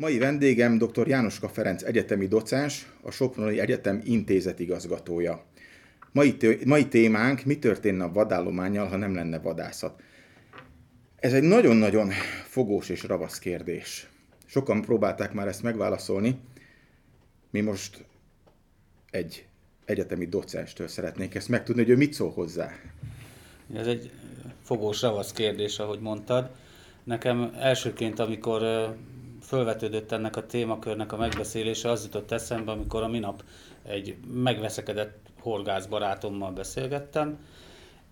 Mai vendégem dr. Jánoska Ferenc egyetemi docens, a Soproni Egyetem intézetigazgatója. Mai, mai témánk, mi történne a vadállományjal, ha nem lenne vadászat? Ez egy nagyon-nagyon fogós és ravasz kérdés. Sokan próbálták már ezt megválaszolni. Mi most egy egyetemi docenstől szeretnénk ezt megtudni, hogy ő mit szól hozzá. Ez egy fogós ravasz kérdés, ahogy mondtad. Nekem elsőként, amikor fölvetődött ennek a témakörnek a megbeszélése, az jutott eszembe, amikor a minap egy megveszekedett horgász barátommal beszélgettem,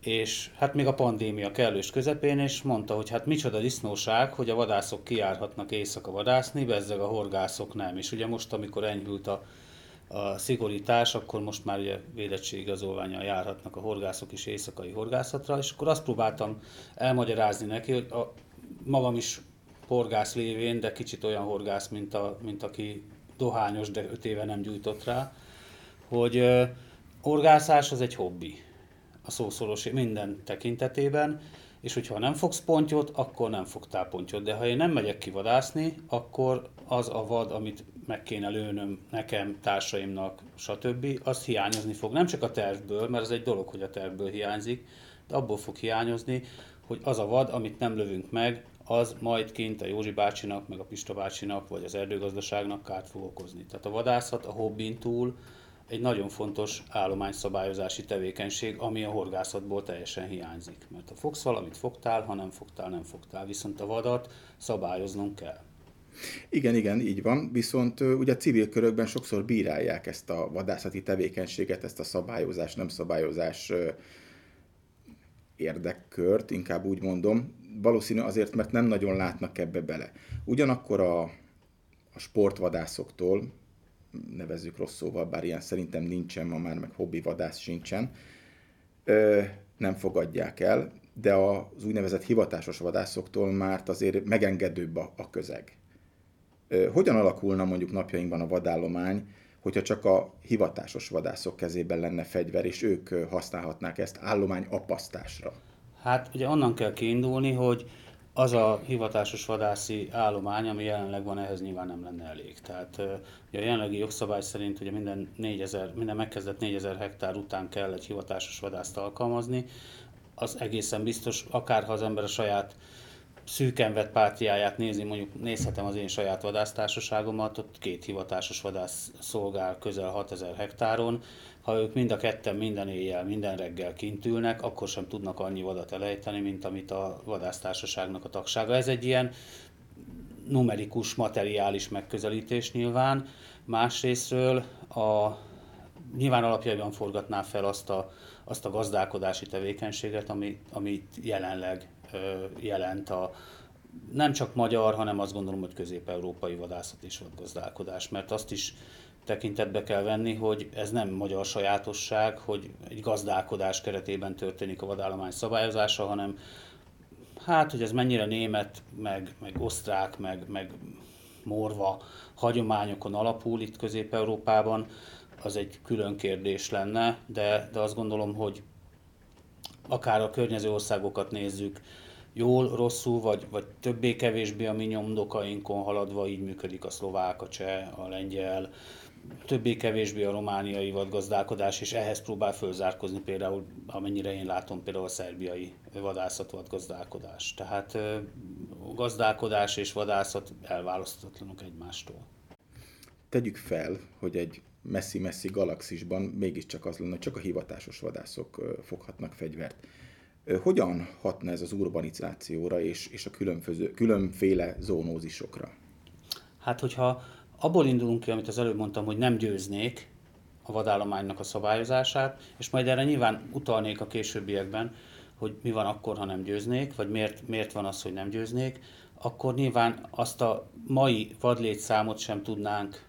és hát még a pandémia kellős közepén, és mondta, hogy hát micsoda disznóság, hogy a vadászok kijárhatnak éjszaka vadászni, bezzeg a horgászok nem. És ugye most, amikor enyhült a, a szigorítás, akkor most már ugye védettségigazolványal járhatnak a horgászok is éjszakai horgászatra, és akkor azt próbáltam elmagyarázni neki, hogy a, magam is horgász lévén, de kicsit olyan horgász, mint, a, mint aki dohányos, de öt éve nem gyújtott rá, hogy horgászás az egy hobbi a szószoros minden tekintetében, és hogyha nem fogsz pontyot, akkor nem fogtál pontyot. De ha én nem megyek kivadászni, akkor az a vad, amit meg kéne lőnöm nekem, társaimnak, stb., az hiányozni fog. Nem csak a tervből, mert ez egy dolog, hogy a tervből hiányzik, de abból fog hiányozni, hogy az a vad, amit nem lövünk meg, az majd kint a Józsi bácsinak, meg a Pista bácsinak, vagy az erdőgazdaságnak kárt fog okozni. Tehát a vadászat a hobbin túl egy nagyon fontos állományszabályozási tevékenység, ami a horgászatból teljesen hiányzik. Mert ha fogsz valamit, fogtál, ha nem fogtál, nem fogtál. Viszont a vadat szabályoznunk kell. Igen, igen, így van. Viszont ugye a civil körökben sokszor bírálják ezt a vadászati tevékenységet, ezt a szabályozás, nem szabályozás érdekkört, inkább úgy mondom. Valószínű azért, mert nem nagyon látnak ebbe bele. Ugyanakkor a, a sportvadászoktól, nevezzük rossz szóval, bár ilyen szerintem nincsen ma már, meg hobbi vadász sincsen, ö, nem fogadják el, de az úgynevezett hivatásos vadászoktól már azért megengedőbb a, a közeg. Ö, hogyan alakulna mondjuk napjainkban a vadállomány, hogyha csak a hivatásos vadászok kezében lenne fegyver, és ők használhatnák ezt állomány apasztásra? Hát ugye onnan kell kiindulni, hogy az a hivatásos vadászi állomány, ami jelenleg van, ehhez nyilván nem lenne elég. Tehát ugye a jelenlegi jogszabály szerint ugye minden, 4000, minden megkezdett 4000 hektár után kell egy hivatásos vadászt alkalmazni. Az egészen biztos, akárha az ember a saját szűken vett pártiáját nézni, mondjuk nézhetem az én saját vadásztársaságomat, ott két hivatásos vadász szolgál közel 6000 hektáron, ha ők mind a ketten minden éjjel, minden reggel kint ülnek, akkor sem tudnak annyi vadat elejteni, mint amit a vadásztársaságnak a tagsága. Ez egy ilyen numerikus, materiális megközelítés nyilván. Másrésztről a, nyilván alapjaiban forgatná fel azt a, azt a gazdálkodási tevékenységet, ami, amit jelenleg jelent a, nem csak magyar, hanem azt gondolom, hogy közép-európai vadászat és vadgazdálkodás, mert azt is tekintetbe kell venni, hogy ez nem magyar sajátosság, hogy egy gazdálkodás keretében történik a vadállomány szabályozása, hanem hát, hogy ez mennyire német, meg, meg osztrák, meg, meg morva hagyományokon alapul itt Közép-Európában, az egy külön kérdés lenne, de, de azt gondolom, hogy akár a környező országokat nézzük, jól, rosszul, vagy, vagy többé-kevésbé a mi nyomdokainkon haladva így működik a szlovák, a cseh, a lengyel, többé-kevésbé a romániai vadgazdálkodás, és ehhez próbál fölzárkozni például, amennyire én látom, például a szerbiai vadászat vadgazdálkodás. Tehát gazdálkodás és vadászat elválaszthatatlanok egymástól. Tegyük fel, hogy egy messzi-messzi galaxisban mégiscsak az lenne, hogy csak a hivatásos vadászok foghatnak fegyvert. Hogyan hatna ez az urbanizációra és, és a különféle, különféle zónózisokra? Hát, hogyha abból indulunk ki, amit az előbb mondtam, hogy nem győznék a vadállománynak a szabályozását, és majd erre nyilván utalnék a későbbiekben, hogy mi van akkor, ha nem győznék, vagy miért, miért van az, hogy nem győznék, akkor nyilván azt a mai vadlétszámot sem tudnánk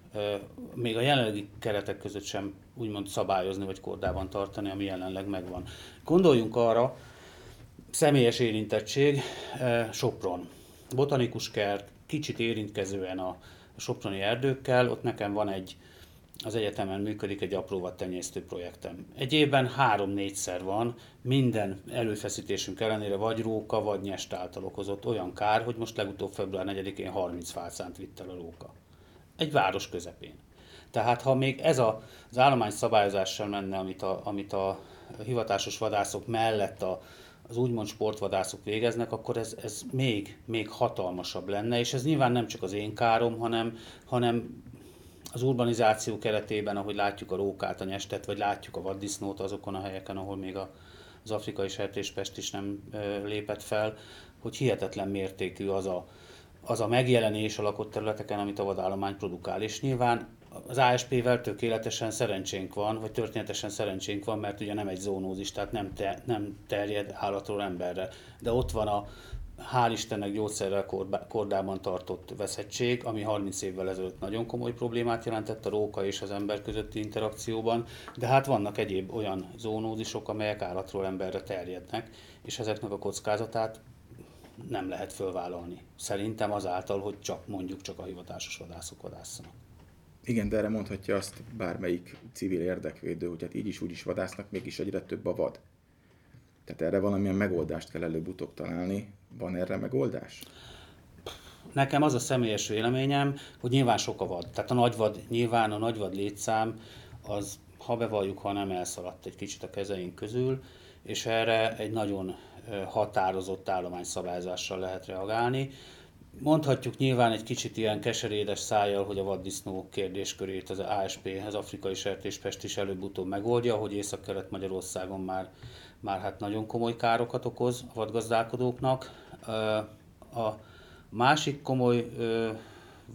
még a jelenlegi keretek között sem úgymond szabályozni vagy kordában tartani, ami jelenleg megvan. Gondoljunk arra, személyes érintettség, Sopron, botanikus kert, kicsit érintkezően a, soproni erdőkkel, ott nekem van egy az egyetemen működik egy apró tenyésztő projektem. Egy évben három-négyszer van, minden előfeszítésünk ellenére vagy róka, vagy nyest által okozott olyan kár, hogy most legutóbb február 4-én 30 fálszánt vitt el a róka. Egy város közepén. Tehát ha még ez a, az állomány szabályozással menne, amit a, amit a hivatásos vadászok mellett a, az úgymond sportvadászok végeznek, akkor ez, ez még, még hatalmasabb lenne, és ez nyilván nem csak az én károm, hanem, hanem az urbanizáció keretében, ahogy látjuk a rókát, a nyestet, vagy látjuk a vaddisznót azokon a helyeken, ahol még a, az afrikai sertéspest is nem lépett fel, hogy hihetetlen mértékű az a, az a megjelenés a lakott területeken, amit a vadállomány produkál. És nyilván az ASP-vel tökéletesen szerencsénk van, vagy történetesen szerencsénk van, mert ugye nem egy zónózis, tehát nem, te, nem terjed állatról emberre. De ott van a hál' Istennek gyógyszerrel kordában tartott veszettség, ami 30 évvel ezelőtt nagyon komoly problémát jelentett a róka és az ember közötti interakcióban, de hát vannak egyéb olyan zónózisok, amelyek állatról emberre terjednek, és ezeknek a kockázatát nem lehet fölvállalni. Szerintem azáltal, hogy csak mondjuk csak a hivatásos vadászok vadászanak. Igen, de erre mondhatja azt bármelyik civil érdekvédő, hogy hát így is úgy is vadásznak, mégis egyre több a vad. Tehát erre valamilyen megoldást kell előbb-utóbb találni. Van erre megoldás? Nekem az a személyes véleményem, hogy nyilván sok a vad. Tehát a nagyvad, nyilván a nagyvad létszám az, ha bevalljuk, ha nem elszaladt egy kicsit a kezeink közül, és erre egy nagyon határozott állományszabályzással lehet reagálni. Mondhatjuk nyilván egy kicsit ilyen keserédes szájjal, hogy a vaddisznó kérdéskörét az ASP, az afrikai sertéspest is előbb-utóbb megoldja, hogy Észak-Kelet-Magyarországon már, már hát nagyon komoly károkat okoz a vadgazdálkodóknak. A másik komoly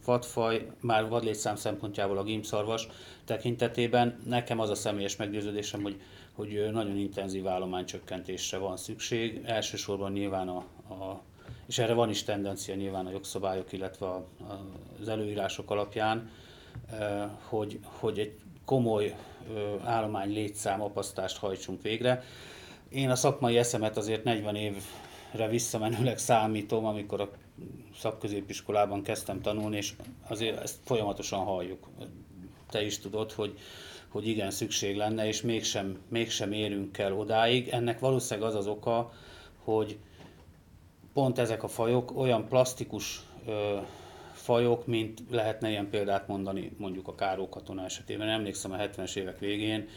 vadfaj, már vadlétszám szempontjából a gímszarvas tekintetében nekem az a személyes meggyőződésem, hogy, hogy nagyon intenzív állománycsökkentésre van szükség. Elsősorban nyilván a, a és erre van is tendencia nyilván a jogszabályok, illetve a, a, az előírások alapján, hogy, hogy egy komoly állomány létszám apasztást hajtsunk végre. Én a szakmai eszemet azért 40 évre visszamenőleg számítom, amikor a szakközépiskolában kezdtem tanulni, és azért ezt folyamatosan halljuk. Te is tudod, hogy, hogy igen, szükség lenne, és mégsem, mégsem érünk el odáig. Ennek valószínűleg az az oka, hogy pont ezek a fajok olyan plastikus ö, fajok, mint lehetne ilyen példát mondani mondjuk a kárókatona esetében. Emlékszem a 70-es évek végén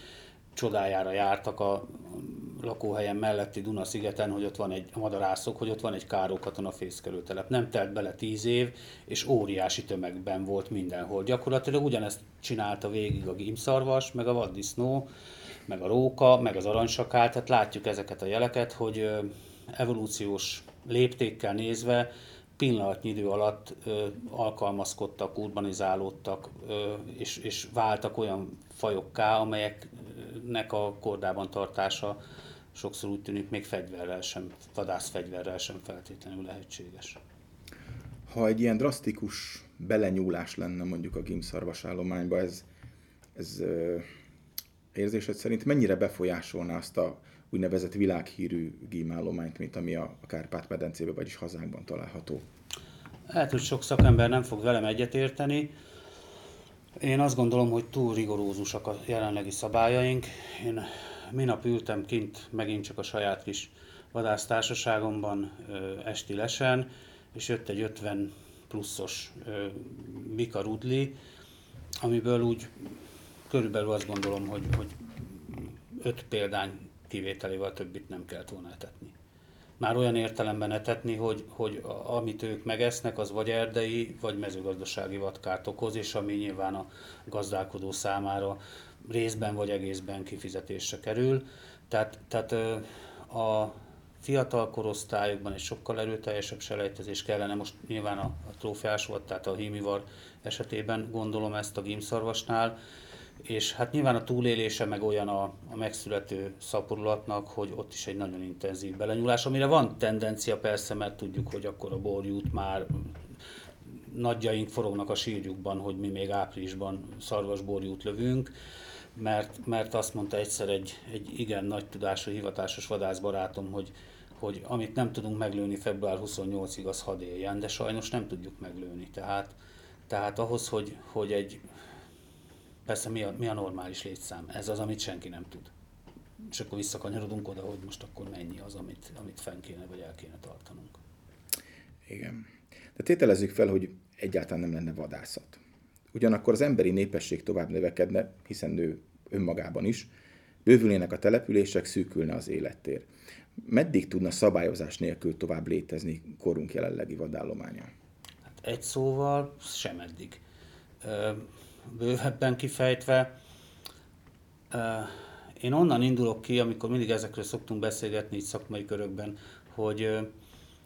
csodájára jártak a lakóhelyen melletti Duna-szigeten, hogy ott van egy madarászok, hogy ott van egy kárókatona fészkelőtelep. Nem telt bele tíz év, és óriási tömegben volt mindenhol. Gyakorlatilag ugyanezt csinálta végig a gímszarvas, meg a vaddisznó, meg a róka, meg az aranysakál, tehát látjuk ezeket a jeleket, hogy evolúciós léptékkel nézve pillanatnyi idő alatt ö, alkalmazkodtak, urbanizálódtak ö, és, és váltak olyan fajokká, amelyeknek a kordában tartása sokszor úgy tűnik még fegyverrel sem, vadászfegyverrel sem feltétlenül lehetséges. Ha egy ilyen drasztikus belenyúlás lenne mondjuk a gimszarvas állományba, ez, ez ö, érzésed szerint mennyire befolyásolná azt a úgynevezett világhírű gímállományt, mint ami a, a Kárpát-medencében, vagyis hazánkban található. Lehet, hogy sok szakember nem fog velem egyetérteni. Én azt gondolom, hogy túl rigorózusak a jelenlegi szabályaink. Én minap ültem kint megint csak a saját kis vadásztársaságomban esti lesen, és jött egy 50 pluszos Mika Rudli, amiből úgy körülbelül azt gondolom, hogy, hogy öt példány kivételével többit nem kellett volna etetni. Már olyan értelemben etetni, hogy, hogy amit ők megesznek, az vagy erdei, vagy mezőgazdasági vadkárt okoz, és ami nyilván a gazdálkodó számára részben vagy egészben kifizetésre kerül. Tehát, tehát a fiatal korosztályokban egy sokkal erőteljesebb selejtezés kellene, most nyilván a, a trófeás volt, tehát a hímivar esetében gondolom ezt a gímszarvasnál, és hát nyilván a túlélése meg olyan a, a megszülető szaporulatnak, hogy ott is egy nagyon intenzív belenyúlás, amire van tendencia persze, mert tudjuk, hogy akkor a borjút már nagyjaink forognak a sírjukban, hogy mi még áprilisban szarvasborjút lövünk, mert, mert azt mondta egyszer egy, egy igen nagy tudású hivatásos vadászbarátom, hogy, hogy amit nem tudunk meglőni február 28-ig, az hadd éljen, de sajnos nem tudjuk meglőni. Tehát, tehát ahhoz, hogy, hogy egy Persze mi a, mi a normális létszám? Ez az, amit senki nem tud. És akkor visszakanyarodunk oda, hogy most akkor mennyi az, amit, amit fenn kéne, vagy el kéne tartanunk. Igen. De tételezzük fel, hogy egyáltalán nem lenne vadászat. Ugyanakkor az emberi népesség tovább növekedne, hiszen nő önmagában is, bővülnének a települések, szűkülne az élettér. Meddig tudna szabályozás nélkül tovább létezni korunk jelenlegi vadállománya? Hát egy szóval sem eddig. Bővebben kifejtve, én onnan indulok ki, amikor mindig ezekről szoktunk beszélgetni így szakmai körökben, hogy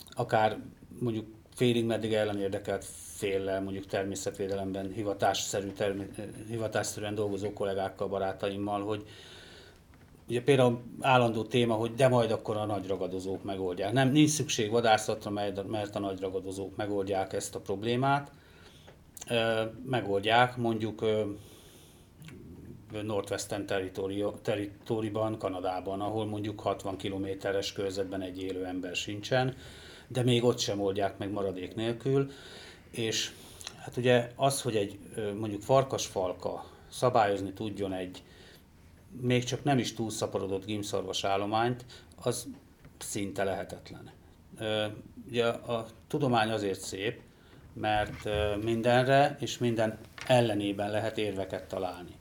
akár mondjuk félig meddig ellenérdekelt féllel, mondjuk természetvédelemben hivatásszerű, termi, hivatásszerűen dolgozó kollégákkal, barátaimmal, hogy ugye például állandó téma, hogy de majd akkor a nagy ragadozók megoldják. Nem, nincs szükség vadászatra, mert a nagy ragadozók megoldják ezt a problémát. Megoldják mondjuk Northwestern Territory-ban, Kanadában, ahol mondjuk 60 kilométeres körzetben egy élő ember sincsen, de még ott sem oldják meg maradék nélkül. És hát ugye az, hogy egy mondjuk farkasfalka szabályozni tudjon egy még csak nem is túlszaporodott gimszarvas állományt, az szinte lehetetlen. Ugye a tudomány azért szép, mert mindenre és minden ellenében lehet érveket találni.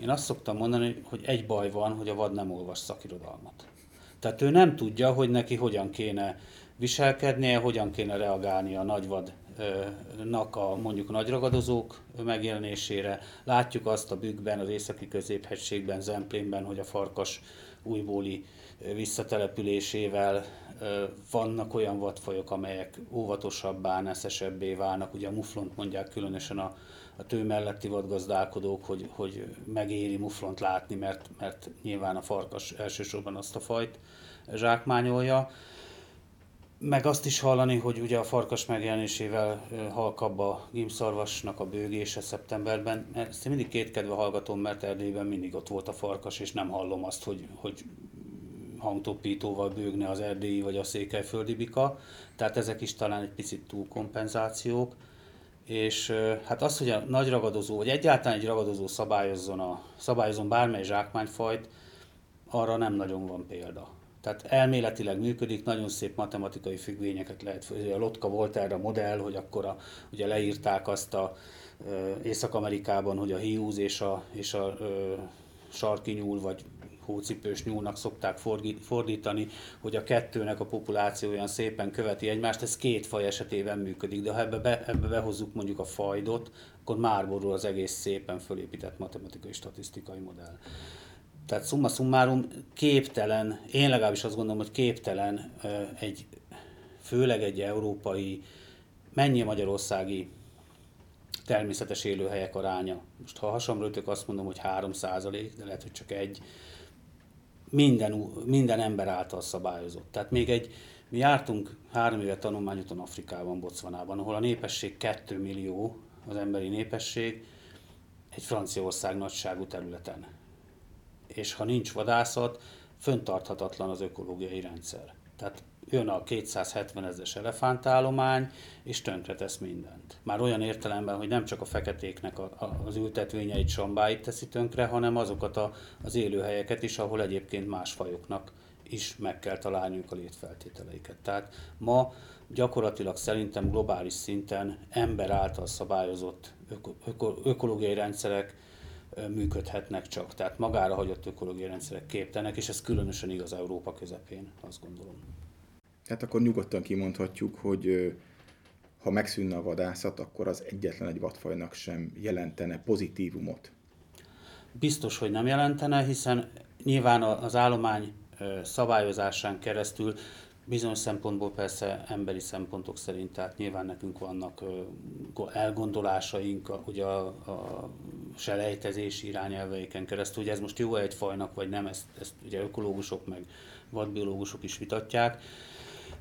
Én azt szoktam mondani, hogy egy baj van, hogy a vad nem olvas szakirodalmat. Tehát ő nem tudja, hogy neki hogyan kéne viselkednie, hogyan kéne reagálni a nagyvadnak a mondjuk a nagyragadozók megjelenésére. Látjuk azt a bükkben, az északi középhegységben, Zemplénben, hogy a farkas újbóli visszatelepülésével vannak olyan vadfajok, amelyek óvatosabbá, neszesebbé válnak. Ugye a muflont mondják különösen a, a tő melletti vadgazdálkodók, hogy, hogy megéri muflont látni, mert, mert nyilván a farkas elsősorban azt a fajt zsákmányolja meg azt is hallani, hogy ugye a farkas megjelenésével halkabb a gimszarvasnak a bőgése szeptemberben. Ezt én mindig kétkedve hallgatom, mert Erdélyben mindig ott volt a farkas, és nem hallom azt, hogy, hogy hangtopítóval bőgne az erdélyi vagy a székelyföldi bika. Tehát ezek is talán egy picit túlkompenzációk. És hát az, hogy a nagy ragadozó, vagy egyáltalán egy ragadozó szabályozzon, a, szabályozzon bármely zsákmányfajt, arra nem nagyon van példa. Tehát elméletileg működik, nagyon szép matematikai függvényeket lehet, a Lotka volt erre a modell, hogy akkor a, ugye leírták azt a Észak-Amerikában, hogy a hiúz és a, és a ö, sarki nyúl, vagy hócipős nyúlnak szokták fordítani, hogy a kettőnek a populáció olyan szépen követi egymást, ez két faj esetében működik, de ha ebbe, be, ebbe behozzuk mondjuk a fajdot, akkor már borul az egész szépen fölépített matematikai statisztikai modell. Tehát summa summarum képtelen, én legalábbis azt gondolom, hogy képtelen egy, főleg egy európai, mennyi magyarországi természetes élőhelyek aránya. Most ha hasamra azt mondom, hogy 3 de lehet, hogy csak egy. Minden, minden ember által szabályozott. Tehát még egy, mi jártunk három éve tanulmányúton Afrikában, Botswanában, ahol a népesség 2 millió, az emberi népesség, egy Franciaország nagyságú területen és ha nincs vadászat, föntarthatatlan az ökológiai rendszer. Tehát jön a 270 ezeres elefántállomány, és tönkretesz mindent. Már olyan értelemben, hogy nem csak a feketéknek a, a, az ültetvényeit, sambáit teszi tönkre, hanem azokat a, az élőhelyeket is, ahol egyébként más fajoknak is meg kell találniuk a létfeltételeiket. Tehát ma gyakorlatilag szerintem globális szinten ember által szabályozott öko, öko, ökológiai rendszerek működhetnek csak. Tehát magára hagyott ökológiai rendszerek képtelenek, és ez különösen igaz Európa közepén, azt gondolom. Tehát akkor nyugodtan kimondhatjuk, hogy ha megszűnne a vadászat, akkor az egyetlen egy vadfajnak sem jelentene pozitívumot. Biztos, hogy nem jelentene, hiszen nyilván az állomány szabályozásán keresztül Bizonyos szempontból persze emberi szempontok szerint, tehát nyilván nekünk vannak elgondolásaink, ugye a, a selejtezési irányelveiken keresztül, hogy ez most jó egy fajnak, vagy nem, ezt, ezt ugye ökológusok meg vadbiológusok is vitatják.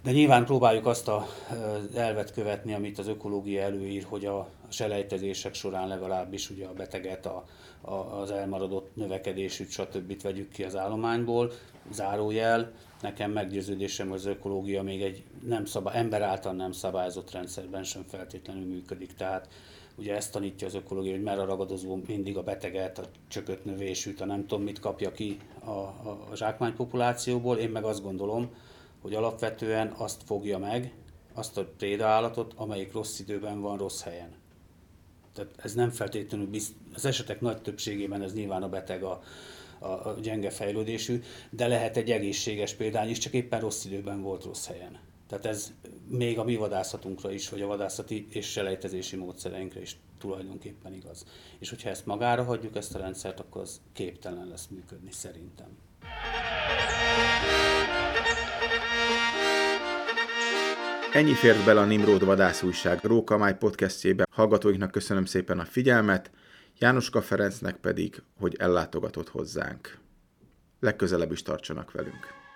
De nyilván próbáljuk azt az elvet követni, amit az ökológia előír, hogy a selejtezések során legalábbis ugye a beteget, a, a, az elmaradott növekedésűt, stb. vegyük ki az állományból, zárójel, nekem meggyőződésem, hogy az ökológia még egy nem szabály, ember által nem szabályozott rendszerben sem feltétlenül működik. Tehát ugye ezt tanítja az ökológia, hogy mer a ragadozó mindig a beteget, a csökött növésűt, a nem tudom mit kapja ki a, a, a zsákmány populációból. Én meg azt gondolom, hogy alapvetően azt fogja meg, azt a állatot, amelyik rossz időben van, rossz helyen. Tehát ez nem feltétlenül bizt, az esetek nagy többségében ez nyilván a beteg a, a, a gyenge fejlődésű, de lehet egy egészséges példány is, csak éppen rossz időben volt rossz helyen. Tehát ez még a mi vadászatunkra is, vagy a vadászati és selejtezési módszereinkre is tulajdonképpen igaz. És hogyha ezt magára hagyjuk, ezt a rendszert, akkor az képtelen lesz működni szerintem. Ennyi fért bele a Nimród vadászújság Rókamály podcastjébe. Hallgatóinknak köszönöm szépen a figyelmet, Jánoska Ferencnek pedig, hogy ellátogatott hozzánk. Legközelebb is tartsanak velünk.